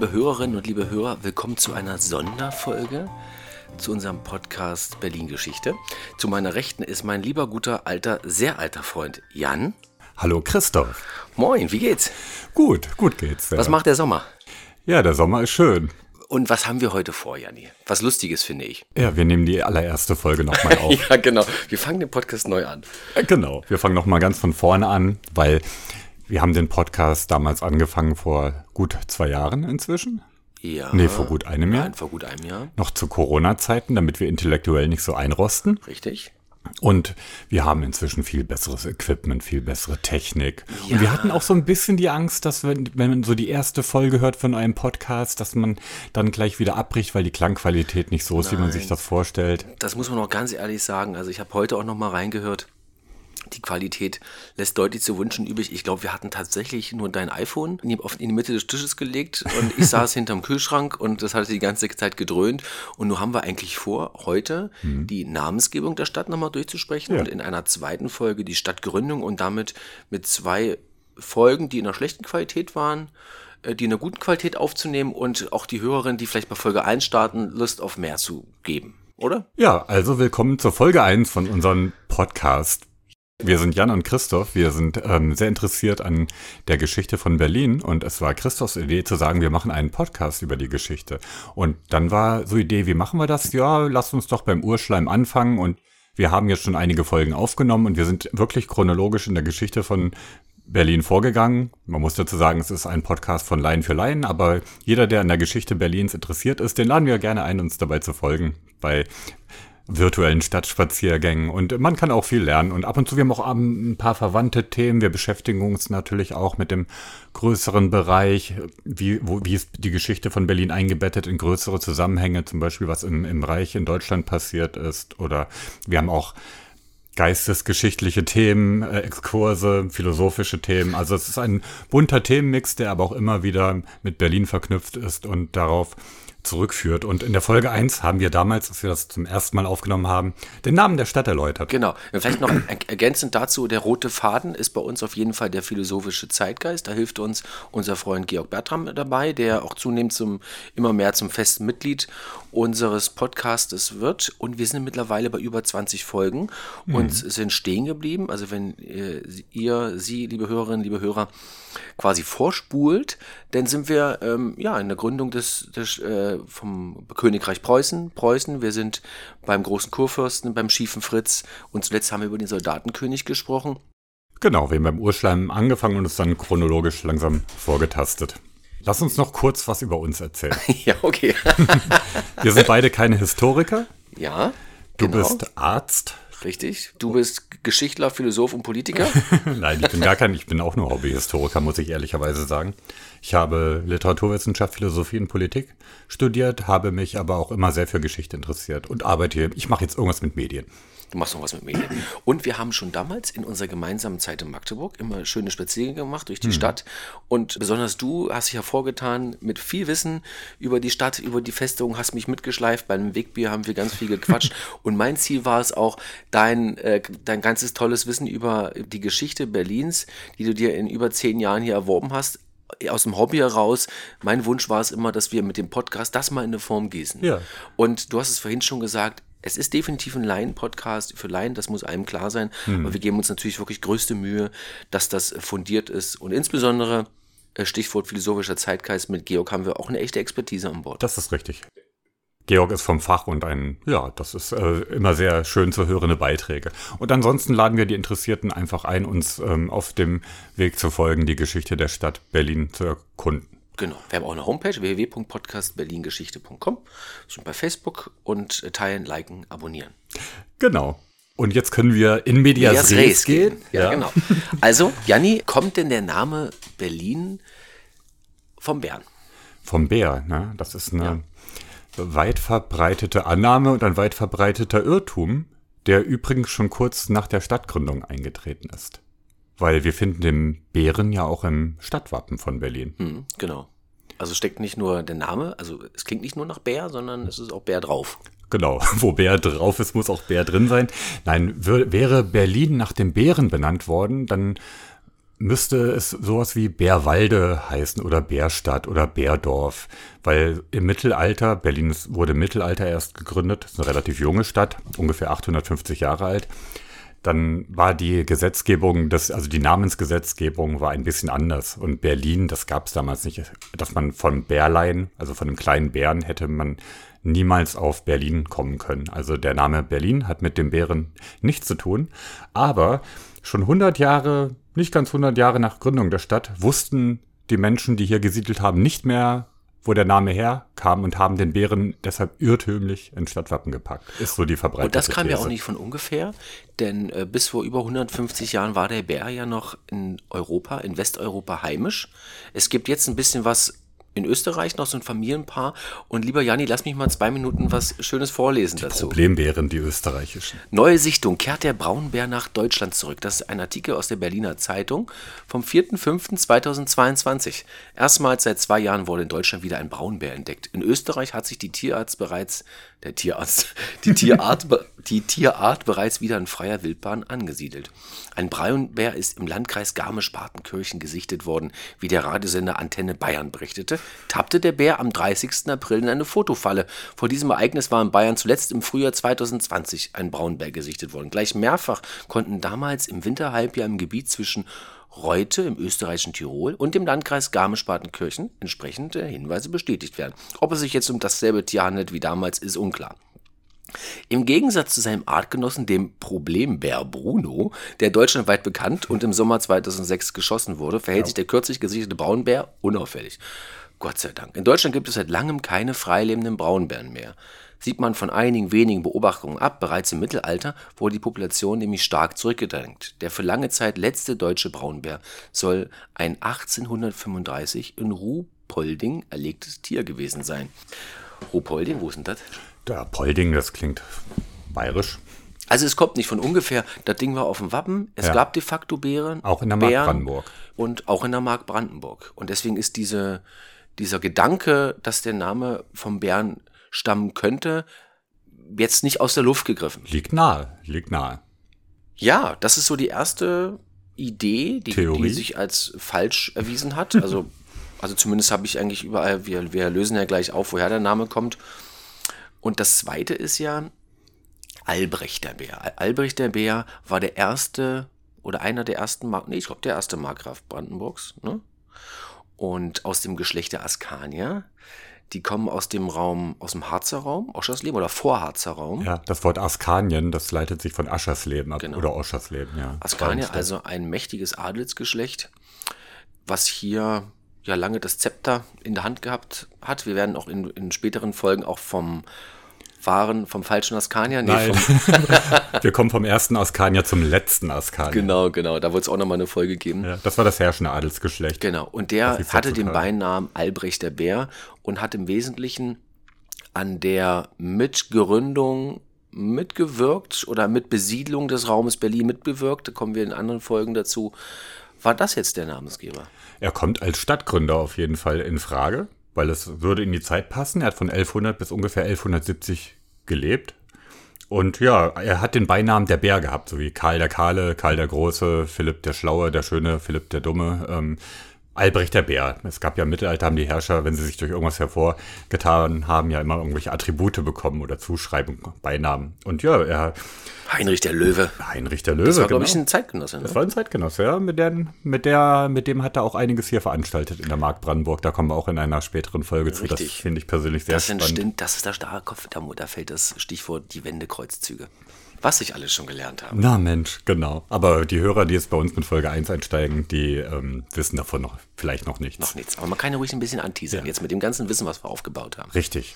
liebe Hörerinnen und liebe Hörer, willkommen zu einer Sonderfolge zu unserem Podcast Berlin Geschichte. Zu meiner Rechten ist mein lieber, guter, alter, sehr alter Freund Jan. Hallo Christoph. Moin, wie geht's? Gut, gut geht's. Was macht der Sommer? Ja, der Sommer ist schön. Und was haben wir heute vor, Janni? Was Lustiges, finde ich. Ja, wir nehmen die allererste Folge nochmal auf. ja, genau. Wir fangen den Podcast neu an. Äh, Genau, wir fangen nochmal ganz von vorne an, weil wir haben den Podcast damals angefangen vor gut zwei Jahren inzwischen. Ja. Nee, vor gut einem Jahr. Nein, vor gut einem Jahr. Noch zu Corona-Zeiten, damit wir intellektuell nicht so einrosten. Richtig. Und wir haben inzwischen viel besseres Equipment, viel bessere Technik. Und wir hatten auch so ein bisschen die Angst, dass wenn, wenn man so die erste Folge hört von einem Podcast, dass man dann gleich wieder abbricht, weil die Klangqualität nicht so ist, wie man sich das vorstellt. Das muss man auch ganz ehrlich sagen. Also ich habe heute auch noch mal reingehört. Die Qualität lässt deutlich zu wünschen übrig. Ich glaube, wir hatten tatsächlich nur dein iPhone in die, auf, in die Mitte des Tisches gelegt und ich saß hinterm Kühlschrank und das hatte die ganze Zeit gedröhnt. Und nun haben wir eigentlich vor, heute die Namensgebung der Stadt nochmal durchzusprechen Ja. und in einer zweiten Folge die Stadtgründung und damit mit zwei Folgen, die in einer schlechten Qualität waren, äh, die in einer guten Qualität aufzunehmen und auch die Hörerinnen, die vielleicht bei Folge 1 starten, Lust auf mehr zu geben. Oder? Ja, also willkommen zur Folge 1 von unserem Podcast. Wir sind Jan und Christoph. Wir sind ähm, sehr interessiert an der Geschichte von Berlin und es war Christophs Idee zu sagen, wir machen einen Podcast über die Geschichte. Und dann war so Idee, wie machen wir das? Ja, lasst uns doch beim Urschleim anfangen und wir haben jetzt schon einige Folgen aufgenommen und wir sind wirklich chronologisch in der Geschichte von Berlin vorgegangen. Man muss dazu sagen, es ist ein Podcast von Laien für Laien, aber jeder, der an der Geschichte Berlins interessiert ist, den laden wir gerne ein, uns dabei zu folgen bei virtuellen Stadtspaziergängen und man kann auch viel lernen und ab und zu wir haben auch ein paar verwandte Themen. Wir beschäftigen uns natürlich auch mit dem größeren Bereich, wie, wo, wie ist die Geschichte von Berlin eingebettet in größere Zusammenhänge, zum Beispiel was im, im Reich in Deutschland passiert ist oder wir haben auch geistesgeschichtliche Themen, äh, Exkurse, philosophische Themen. Also es ist ein bunter Themenmix, der aber auch immer wieder mit Berlin verknüpft ist und darauf zurückführt. Und in der Folge 1 haben wir damals, als wir das zum ersten Mal aufgenommen haben, den Namen der Stadt erläutert. Genau. Vielleicht noch er- ergänzend dazu, der rote Faden ist bei uns auf jeden Fall der philosophische Zeitgeist. Da hilft uns unser Freund Georg Bertram dabei, der auch zunehmend zum, immer mehr zum festen Mitglied unseres Podcastes wird. Und wir sind mittlerweile bei über 20 Folgen und sind stehen geblieben. Also wenn äh, ihr, Sie, liebe Hörerinnen, liebe Hörer, quasi vorspult, dann sind wir ähm, ja in der Gründung des, des äh, vom Königreich Preußen, Preußen. Wir sind beim großen Kurfürsten, beim schiefen Fritz und zuletzt haben wir über den Soldatenkönig gesprochen. Genau, wir haben beim Urschleim angefangen und uns dann chronologisch langsam vorgetastet. Lass uns noch kurz was über uns erzählen. ja, okay. Wir sind beide keine Historiker. ja. Du genau, bist Arzt. Richtig. Du bist Geschichtler, Philosoph und Politiker. Nein, ich bin gar kein, ich bin auch nur Hobbyhistoriker, muss ich ehrlicherweise sagen. Ich habe Literaturwissenschaft, Philosophie und Politik studiert, habe mich aber auch immer sehr für Geschichte interessiert und arbeite hier. Ich mache jetzt irgendwas mit Medien. Du machst noch was mit Medien. Und wir haben schon damals in unserer gemeinsamen Zeit in Magdeburg immer schöne Spaziergänge gemacht durch die Stadt. Und besonders du hast dich hervorgetan mit viel Wissen über die Stadt, über die Festung, hast mich mitgeschleift. Beim Wegbier haben wir ganz viel gequatscht. Und mein Ziel war es auch, dein, äh, dein ganzes tolles Wissen über die Geschichte Berlins, die du dir in über zehn Jahren hier erworben hast, aus dem Hobby heraus. Mein Wunsch war es immer, dass wir mit dem Podcast das mal in eine Form gießen. Ja. Und du hast es vorhin schon gesagt, es ist definitiv ein Laien-Podcast für Laien, das muss einem klar sein. Hm. Aber wir geben uns natürlich wirklich größte Mühe, dass das fundiert ist. Und insbesondere, äh, Stichwort philosophischer Zeitgeist, mit Georg haben wir auch eine echte Expertise an Bord. Das ist richtig. Georg ist vom Fach und ein, ja, das ist äh, immer sehr schön zu hörende Beiträge. Und ansonsten laden wir die Interessierten einfach ein, uns ähm, auf dem Weg zu folgen, die Geschichte der Stadt Berlin zu erkunden. Genau. Wir haben auch eine Homepage, www.podcastberlingeschichte.com. Sind bei Facebook und äh, teilen, liken, abonnieren. Genau. Und jetzt können wir in Medias, Res gehen. Ja, genau. Also, Janni, kommt denn der Name Berlin vom Bären? Vom Bär, ne? Das ist eine weit verbreitete Annahme und ein weit verbreiteter Irrtum, der übrigens schon kurz nach der Stadtgründung eingetreten ist. Weil wir finden den Bären ja auch im Stadtwappen von Berlin. Hm, genau. Also steckt nicht nur der Name, also es klingt nicht nur nach Bär, sondern es ist auch Bär drauf. Genau, wo Bär drauf ist, muss auch Bär drin sein. Nein, wär, wäre Berlin nach dem Bären benannt worden, dann müsste es sowas wie Bärwalde heißen oder Bärstadt oder Bärdorf, weil im Mittelalter, Berlin wurde im Mittelalter erst gegründet, ist eine relativ junge Stadt, ungefähr 850 Jahre alt. Dann war die Gesetzgebung, das, also die Namensgesetzgebung war ein bisschen anders. Und Berlin, das gab es damals nicht, dass man von Bärlein, also von einem kleinen Bären, hätte man niemals auf Berlin kommen können. Also der Name Berlin hat mit dem Bären nichts zu tun. Aber schon 100 Jahre, nicht ganz 100 Jahre nach Gründung der Stadt, wussten die Menschen, die hier gesiedelt haben, nicht mehr, wo der Name herkam und haben den Bären deshalb irrtümlich ins Stadtwappen gepackt. Ist so die verbreitete Und das kam These. ja auch nicht von ungefähr, denn äh, bis vor über 150 Jahren war der Bär ja noch in Europa, in Westeuropa heimisch. Es gibt jetzt ein bisschen was in Österreich noch so ein Familienpaar. Und lieber Janni, lass mich mal zwei Minuten was Schönes vorlesen Die dazu. Problembären, die österreichischen. Neue Sichtung. Kehrt der Braunbär nach Deutschland zurück? Das ist ein Artikel aus der Berliner Zeitung vom 4.5.2022. Erstmals seit zwei Jahren wurde in Deutschland wieder ein Braunbär entdeckt. In Österreich hat sich die Tierarzt bereits, der Tierarzt, die Tierart, die Tierart bereits wieder in freier Wildbahn angesiedelt. Ein Braunbär ist im Landkreis Garmisch-Partenkirchen gesichtet worden, wie der Radiosender Antenne Bayern berichtete, tappte der Bär am 30. April in eine Fotofalle. Vor diesem Ereignis war in Bayern zuletzt im Frühjahr 2020 ein Braunbär gesichtet worden. Gleich mehrfach konnten damals im Winterhalbjahr im Gebiet zwischen Reute im österreichischen Tirol und dem Landkreis Garmisch-Partenkirchen entsprechende Hinweise bestätigt werden. Ob es sich jetzt um dasselbe Tier handelt wie damals, ist unklar. Im Gegensatz zu seinem Artgenossen, dem Problembär Bruno, der deutschlandweit bekannt und im Sommer 2006 geschossen wurde, verhält sich der kürzlich gesichtete Braunbär unauffällig. Gott sei Dank. In Deutschland gibt es seit langem keine freilebenden Braunbären mehr. Sieht man von einigen wenigen Beobachtungen ab, bereits im Mittelalter wurde die Population nämlich stark zurückgedrängt. Der für lange Zeit letzte deutsche Braunbär soll ein 1835 in Ruhpolding erlegtes Tier gewesen sein. Ruhpolding, wo ist denn das? Der Polding, das klingt bayerisch. Also es kommt nicht von ungefähr. Das Ding war auf dem Wappen. Es Ja. gab de facto Bären. Auch in der Mark Bären Brandenburg. Und auch in der Mark Brandenburg. Und deswegen ist diese, dieser Gedanke, dass der Name vom Bären stammen könnte, jetzt nicht aus der Luft gegriffen. Liegt nahe, liegt nahe. Ja, das ist so die erste Idee, die, die sich als falsch erwiesen hat. Also, also zumindest habe ich eigentlich überall, wir, wir lösen ja gleich auf, woher der Name kommt. Und das zweite ist ja Albrecht der Bär. Al- Albrecht der Bär war der erste oder einer der ersten, Mark nee, ich glaube der erste Markgraf Brandenburgs. Ne? Und aus dem Geschlecht der Askanier. Die kommen aus dem Raum, aus dem Harzer Raum, Oschersleben oder Vorharzer Raum. Ja, das Wort Askanien, das leitet sich von Aschersleben ab. Genau. Oder Oschersleben, ja. Askanier, also ein mächtiges Adelsgeschlecht, was hier ja lange das Zepter in der Hand gehabt hat. Wir werden auch in, in späteren Folgen auch vom wahren, vom falschen Askanier, nee, Nein. vom, Wir kommen vom ersten Askanier zum letzten Askanier. genau, genau, da wird es auch nochmal eine Folge geben. Ja, das war das herrschende Adelsgeschlecht. Genau, und der hatte den? Beinamen Albrecht der Bär und hat im Wesentlichen an der Mitgründung mitgewirkt oder mit Besiedlung des Raumes Berlin mitgewirkt. Da kommen wir in anderen Folgen dazu. War das jetzt der Namensgeber? Er kommt als Stadtgründer auf jeden Fall in Frage, weil es würde in die Zeit passen. Er hat von 1100 bis ungefähr 1170 gelebt. Und ja, er hat den Beinamen der Bär gehabt, so wie Karl der Kahle, Karl der Große, Philipp der Schlaue, der Schöne, Philipp der Dumme, ähm, Albrecht der Bär. Es gab ja im Mittelalter, haben die Herrscher, wenn sie sich durch irgendwas hervorgetan haben, ja immer irgendwelche Attribute bekommen oder Zuschreibungen, Beinamen. Und ja, er, Heinrich der Löwe. Heinrich der Löwe, Das war, glaube ich, genau. ein Zeitgenosse. Ne? Das war ein Zeitgenosse, ja. Mit, der, mit, der, mit dem hat er auch einiges hier veranstaltet in der Mark Brandenburg. Da kommen wir auch in einer späteren Folge zu. Das Richtig. finde ich persönlich sehr Das spannend. stimmt, das ist der Starkopf, da, da fällt das Stichwort die Wendekreuzzüge. Was ich alles schon gelernt habe. Na Mensch, genau. Aber die Hörer, die jetzt bei uns mit Folge 1 einsteigen, die ähm, wissen davon noch vielleicht noch nichts. Noch nichts. Aber man kann ja ruhig ein bisschen anteasern, Ja. jetzt mit dem ganzen Wissen, was wir aufgebaut haben. Richtig.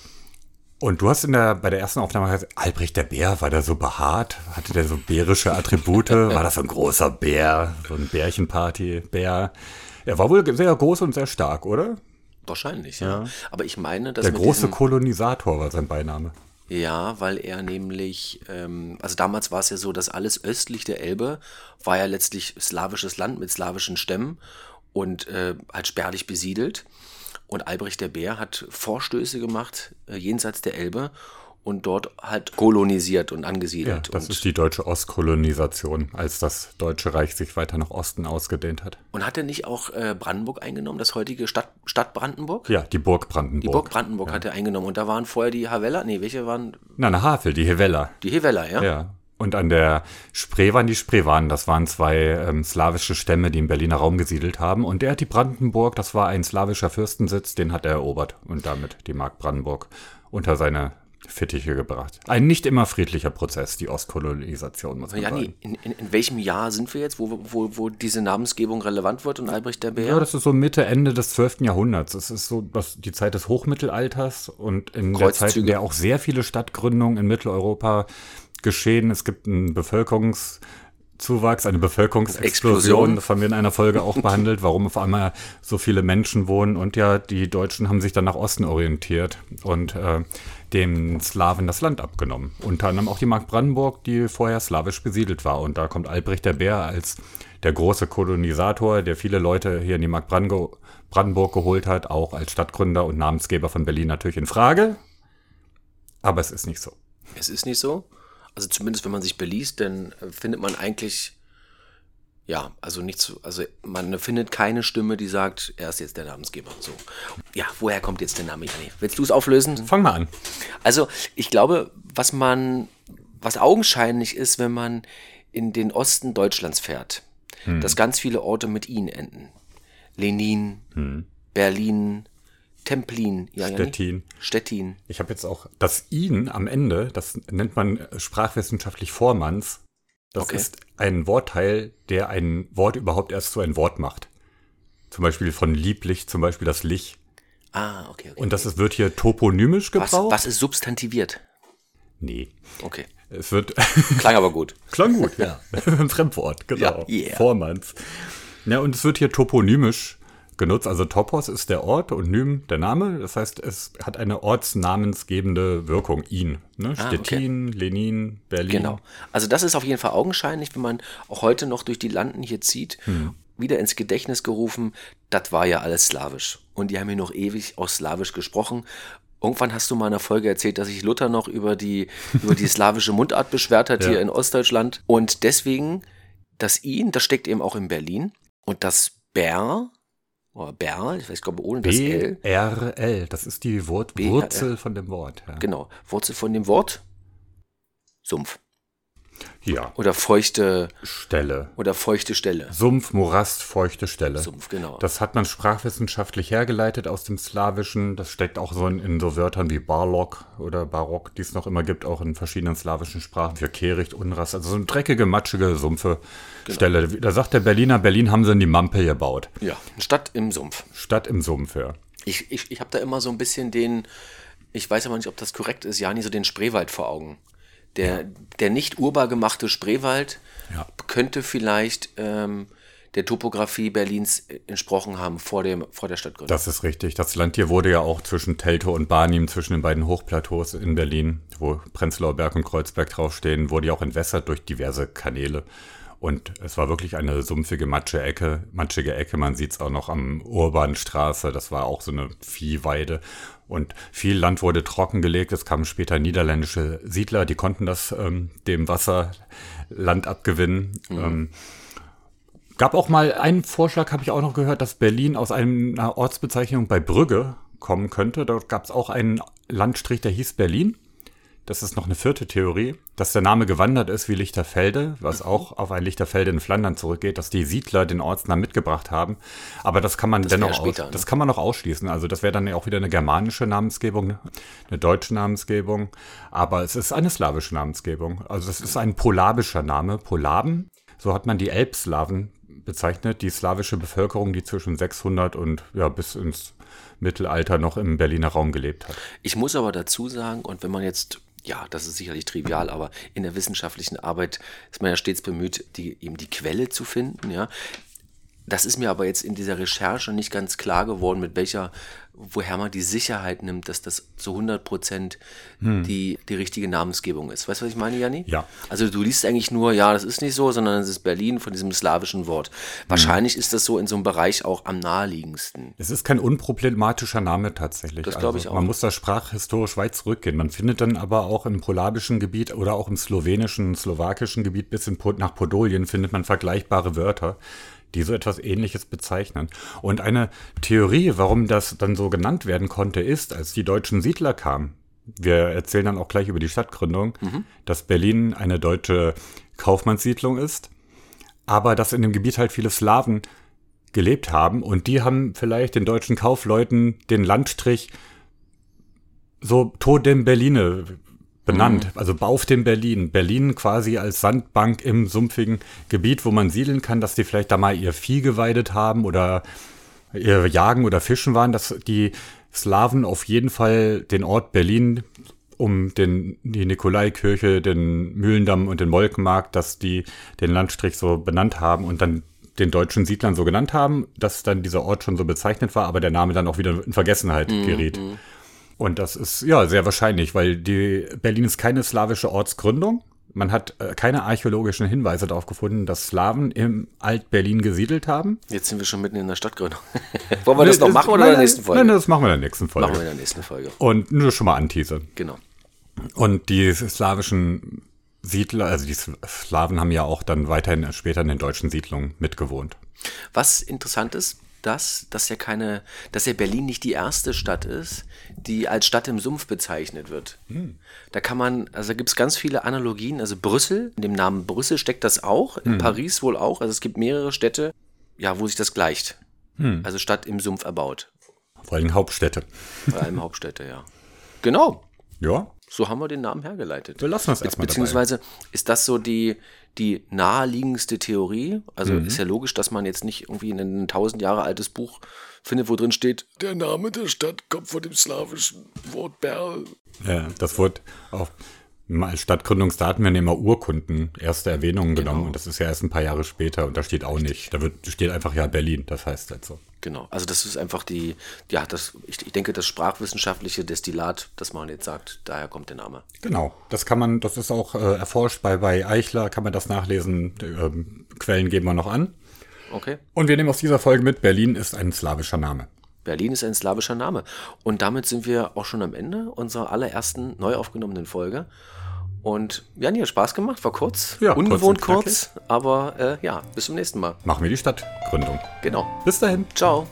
Und du hast in der, bei der ersten Aufnahme gesagt, Albrecht der Bär, war der so behaart? Hatte der so bärische Attribute? War das so ein großer Bär? So ein Bärchenparty-Bär? Er war wohl sehr groß und sehr stark, oder? Wahrscheinlich, ja. Aber ich meine, dass Der große Kolonisator war sein Beiname. Ja, weil er nämlich, ähm, also damals war es ja so, dass alles östlich der Elbe war ja letztlich slawisches Land mit slawischen Stämmen und äh, halt spärlich besiedelt. Und Albrecht der Bär hat Vorstöße gemacht äh, jenseits der Elbe und dort halt kolonisiert und Ja, angesiedelt. das und, ist die deutsche Ostkolonisation, als das Deutsche Reich sich weiter nach Osten ausgedehnt hat. und hat er nicht auch äh, Brandenburg eingenommen, das heutige Stadt, Stadt Brandenburg? Ja, die Burg Brandenburg. Die Burg Brandenburg hat er eingenommen und da waren vorher die Haveller, nee, welche waren Na, eine Havel, die Hevella. die Heveller, ja? Ja. Und an der Spree waren die Spreewanen. Das waren zwei ähm, slawische Stämme, die im Berliner Raum gesiedelt haben. Und der hat die Brandenburg, das war ein slawischer Fürstensitz, den hat er erobert und damit die Mark Brandenburg unter seine Fittiche gebracht. Ein nicht immer friedlicher Prozess, die Ostkolonisation, muss man Janni, sagen. in, in, in welchem Jahr sind wir jetzt, wo, wo, wo diese Namensgebung relevant wird und Albrecht der Bär? Ja, das ist so Mitte, Ende des 12. Jahrhunderts. Es ist so das, die Zeit des Hochmittelalters und in der Zeit, in Kreuzzüge. der auch sehr viele Stadtgründungen in Mitteleuropa geschehen. Es gibt einen Bevölkerungszuwachs, eine Bevölkerungsexplosion. Explosion. Das haben wir in einer Folge auch behandelt, warum auf einmal so viele Menschen wohnen. Und ja, die Deutschen haben sich dann nach Osten orientiert und äh, dem Slawen das Land abgenommen. Unter anderem auch die Mark Brandenburg, die vorher slawisch besiedelt war. Und da kommt Albrecht der Bär als der große Kolonisator, der viele Leute hier in die Mark Brandenburg geholt hat, auch als Stadtgründer und Namensgeber von Berlin natürlich in Frage. Aber es ist nicht so. Es ist nicht so. Also zumindest wenn man sich beliest, dann äh, findet man eigentlich, ja, also nichts, also man findet keine Stimme, die sagt, er ist jetzt der Namensgeber. So. Ja, woher kommt jetzt der Name, Janni? Willst du es auflösen? Fang mal an. Also ich glaube, was man, was augenscheinlich ist, wenn man in den Osten Deutschlands fährt, dass ganz viele Orte mit ihn enden. Lenin, Berlin, Templin, ja? Stettin. Stettin. Ich habe jetzt auch das ihn am Ende, das nennt man sprachwissenschaftlich Vormanns. Das Okay. ist ein Wortteil, der ein Wort überhaupt erst zu ein Wort macht. Zum Beispiel von lieblich, zum Beispiel das Lich. Ah, okay, okay. Und das ist, wird hier toponymisch was, gebraucht. was ist substantiviert? Nee. Okay. Es wird Klang aber gut. Klang gut, ja. Ein Fremdwort, genau. Ja, yeah. Vormanns. Ja, und es wird hier toponymisch genutzt. Also Topos ist der Ort und Nym der Name. Das heißt, es hat eine ortsnamensgebende Wirkung. Ihn. Ne? Ah, Stettin, Lenin, Berlin. Genau. Also das ist auf jeden Fall augenscheinlich, wenn man auch heute noch durch die Landen hier zieht, wieder ins Gedächtnis gerufen, das war ja alles slawisch. Und die haben hier noch ewig aus slawisch gesprochen. Irgendwann hast du mal in einer Folge erzählt, dass sich Luther noch über die, über die slawische Mundart beschwert hat Ja. hier in Ostdeutschland. Und deswegen, das ihn, das steckt eben auch in Berlin. Und das Bär, oder Berl, ich weiß, ich glaube ohne das L, B-R-L. Das ist die Wort B-R-L. Wurzel von dem Wort. Ja. genau, Wurzel von dem Wort Sumpf. Ja. Oder feuchte, Stelle. oder feuchte Stelle. Sumpf, Morast, feuchte Stelle. Sumpf, genau. Das hat man sprachwissenschaftlich hergeleitet aus dem Slawischen. Das steckt auch so in, in so Wörtern wie Barlok oder Barock, die es noch immer gibt, auch in verschiedenen slawischen Sprachen. Für Kehricht, Unrast, also so eine dreckige, matschige, sumpfe Genau. Stelle. Da sagt der Berliner, Berlin haben sie in die Mampe gebaut. Ja, Stadt im Sumpf. Stadt im Sumpf, ja. Ich, ich, ich habe da immer so ein bisschen den, ich weiß aber nicht, ob das korrekt ist, Jani, so den Spreewald vor Augen. Der, der nicht urbar gemachte Spreewald Ja. könnte vielleicht ähm, der Topografie Berlins entsprochen haben vor, dem, vor der Stadtgründung. Das ist richtig. Das Land hier wurde ja auch zwischen Teltow und Barnim, zwischen den beiden Hochplateaus in Berlin, wo Prenzlauer Berg und Kreuzberg draufstehen, wurde ja auch entwässert durch diverse Kanäle. Und es war wirklich eine sumpfige, matschige Ecke. Matschige Ecke, man sieht es auch noch am Urbanstraße. Das war auch so eine Viehweide. Und viel Land wurde trockengelegt. Es kamen später niederländische Siedler, die konnten das ähm, dem Wasserland abgewinnen. Ähm, Gab auch mal einen Vorschlag, habe ich auch noch gehört, dass Berlin aus einer Ortsbezeichnung bei Brügge kommen könnte. Dort gab es auch einen Landstrich, der hieß Berlin. Das ist noch eine vierte Theorie, dass der Name gewandert ist wie Lichterfelde, was auch auf ein Lichterfelde in Flandern zurückgeht, dass die Siedler den Ortsnamen mitgebracht haben. Aber das kann man Das dennoch später, aus, ne? das kann man noch ausschließen. Also das wäre dann ja auch wieder eine germanische Namensgebung, ne? eine deutsche Namensgebung. Aber es ist eine slawische Namensgebung. Also es ist ein polabischer Name, Polaben. So hat man die Elbslawen bezeichnet, die slawische Bevölkerung, die zwischen 600 und ja bis ins Mittelalter noch im Berliner Raum gelebt hat. Ich muss aber dazu sagen, und wenn man jetzt, ja, das ist sicherlich trivial, aber in der wissenschaftlichen Arbeit ist man ja stets bemüht, die, eben die Quelle zu finden, ja. Das ist mir aber jetzt in dieser Recherche nicht ganz klar geworden, mit welcher, woher man die Sicherheit nimmt, dass das zu 100 Prozent die, die richtige Namensgebung ist. Weißt du, was ich meine, Janni? Ja. Also du liest eigentlich nur, ja, das ist nicht so, sondern es ist Berlin von diesem slawischen Wort. Wahrscheinlich ist das so in so einem Bereich auch am naheliegendsten. Es ist kein unproblematischer Name tatsächlich. Also Das glaube ich auch. Man muss da sprachhistorisch weit zurückgehen. Man findet dann aber auch im polabischen Gebiet oder auch im slowenischen, slowakischen Gebiet bis in, nach Podolien findet man vergleichbare Wörter, die so etwas Ähnliches bezeichnen. Und eine Theorie, warum das dann so genannt werden konnte, ist, als die deutschen Siedler kamen, wir erzählen dann auch gleich über die Stadtgründung, dass Berlin eine deutsche Kaufmannssiedlung ist, aber dass in dem Gebiet halt viele Slawen gelebt haben und die haben vielleicht den deutschen Kaufleuten den Landstrich so Todem Berline benannt, also Bauf dem Berlin. Berlin quasi als Sandbank im sumpfigen Gebiet, wo man siedeln kann, dass die vielleicht da mal ihr Vieh geweidet haben oder ihr Jagen oder Fischen waren, dass die Slawen auf jeden Fall den Ort Berlin um den, die Nikolaikirche, den Mühlendamm und den Molkenmarkt, dass die den Landstrich so benannt haben und dann den deutschen Siedlern so genannt haben, dass dann dieser Ort schon so bezeichnet war, aber der Name dann auch wieder in Vergessenheit geriet. Und das ist ja sehr wahrscheinlich, weil die Berlin ist keine slawische Ortsgründung. Man hat äh, keine archäologischen Hinweise darauf gefunden, dass Slawen im Alt-Berlin gesiedelt haben. Jetzt sind wir schon mitten in der Stadtgründung. Wollen wir das noch machen oder nein, in der nächsten Folge? Nein, das machen wir in der nächsten Folge. machen wir in der nächsten Folge. Und nur schon mal anteasern. Genau. Und die slawischen Siedler, also die Slawen haben ja auch dann weiterhin später in den deutschen Siedlungen mitgewohnt. Was interessant ist, dass, dass ja keine, dass ja Berlin nicht die erste Stadt ist, die als Stadt im Sumpf bezeichnet wird. Da kann man, also gibt es ganz viele Analogien. Also Brüssel, in dem Namen Brüssel steckt das auch, in Paris wohl auch. Also es gibt mehrere Städte, ja, wo sich das gleicht. Also Stadt im Sumpf erbaut. Vor allem Hauptstädte. Vor allem Hauptstädte, ja. Genau. Ja, So haben wir den Namen hergeleitet. wir lassen das Be erstmal dabei. Beziehungsweise ist das so die, die naheliegendste Theorie? Also Mhm. ist ja logisch, dass man jetzt nicht irgendwie ein, ein tausend Jahre altes Buch findet, wo drin steht, der Name der Stadt kommt von dem slawischen Wort Berl. Ja, das wurde auch als Stadtgründungsdaten werden immer Urkunden, erste Erwähnungen Genau. genommen und das ist ja erst ein paar Jahre später und da steht auch nicht. Da wird, steht einfach ja Berlin, das heißt halt so. Genau, also das ist einfach die, ja, das, ich, ich denke, das sprachwissenschaftliche Destillat, das man jetzt sagt, daher kommt der Name. Genau, das kann man, das ist auch äh, erforscht bei, bei Eichler, kann man das nachlesen. Ähm, Quellen geben wir noch an. Okay. Und wir nehmen aus dieser Folge mit, Berlin ist ein slawischer Name. Berlin ist ein slawischer Name. Und damit sind wir auch schon am Ende unserer allerersten neu aufgenommenen Folge. Und Jan, hat Spaß gemacht, war kurz, Ja, kurz ungewohnt knackig. kurz, aber äh, ja, bis zum nächsten Mal. Machen wir die Stadtgründung. Genau. Bis dahin. Ciao.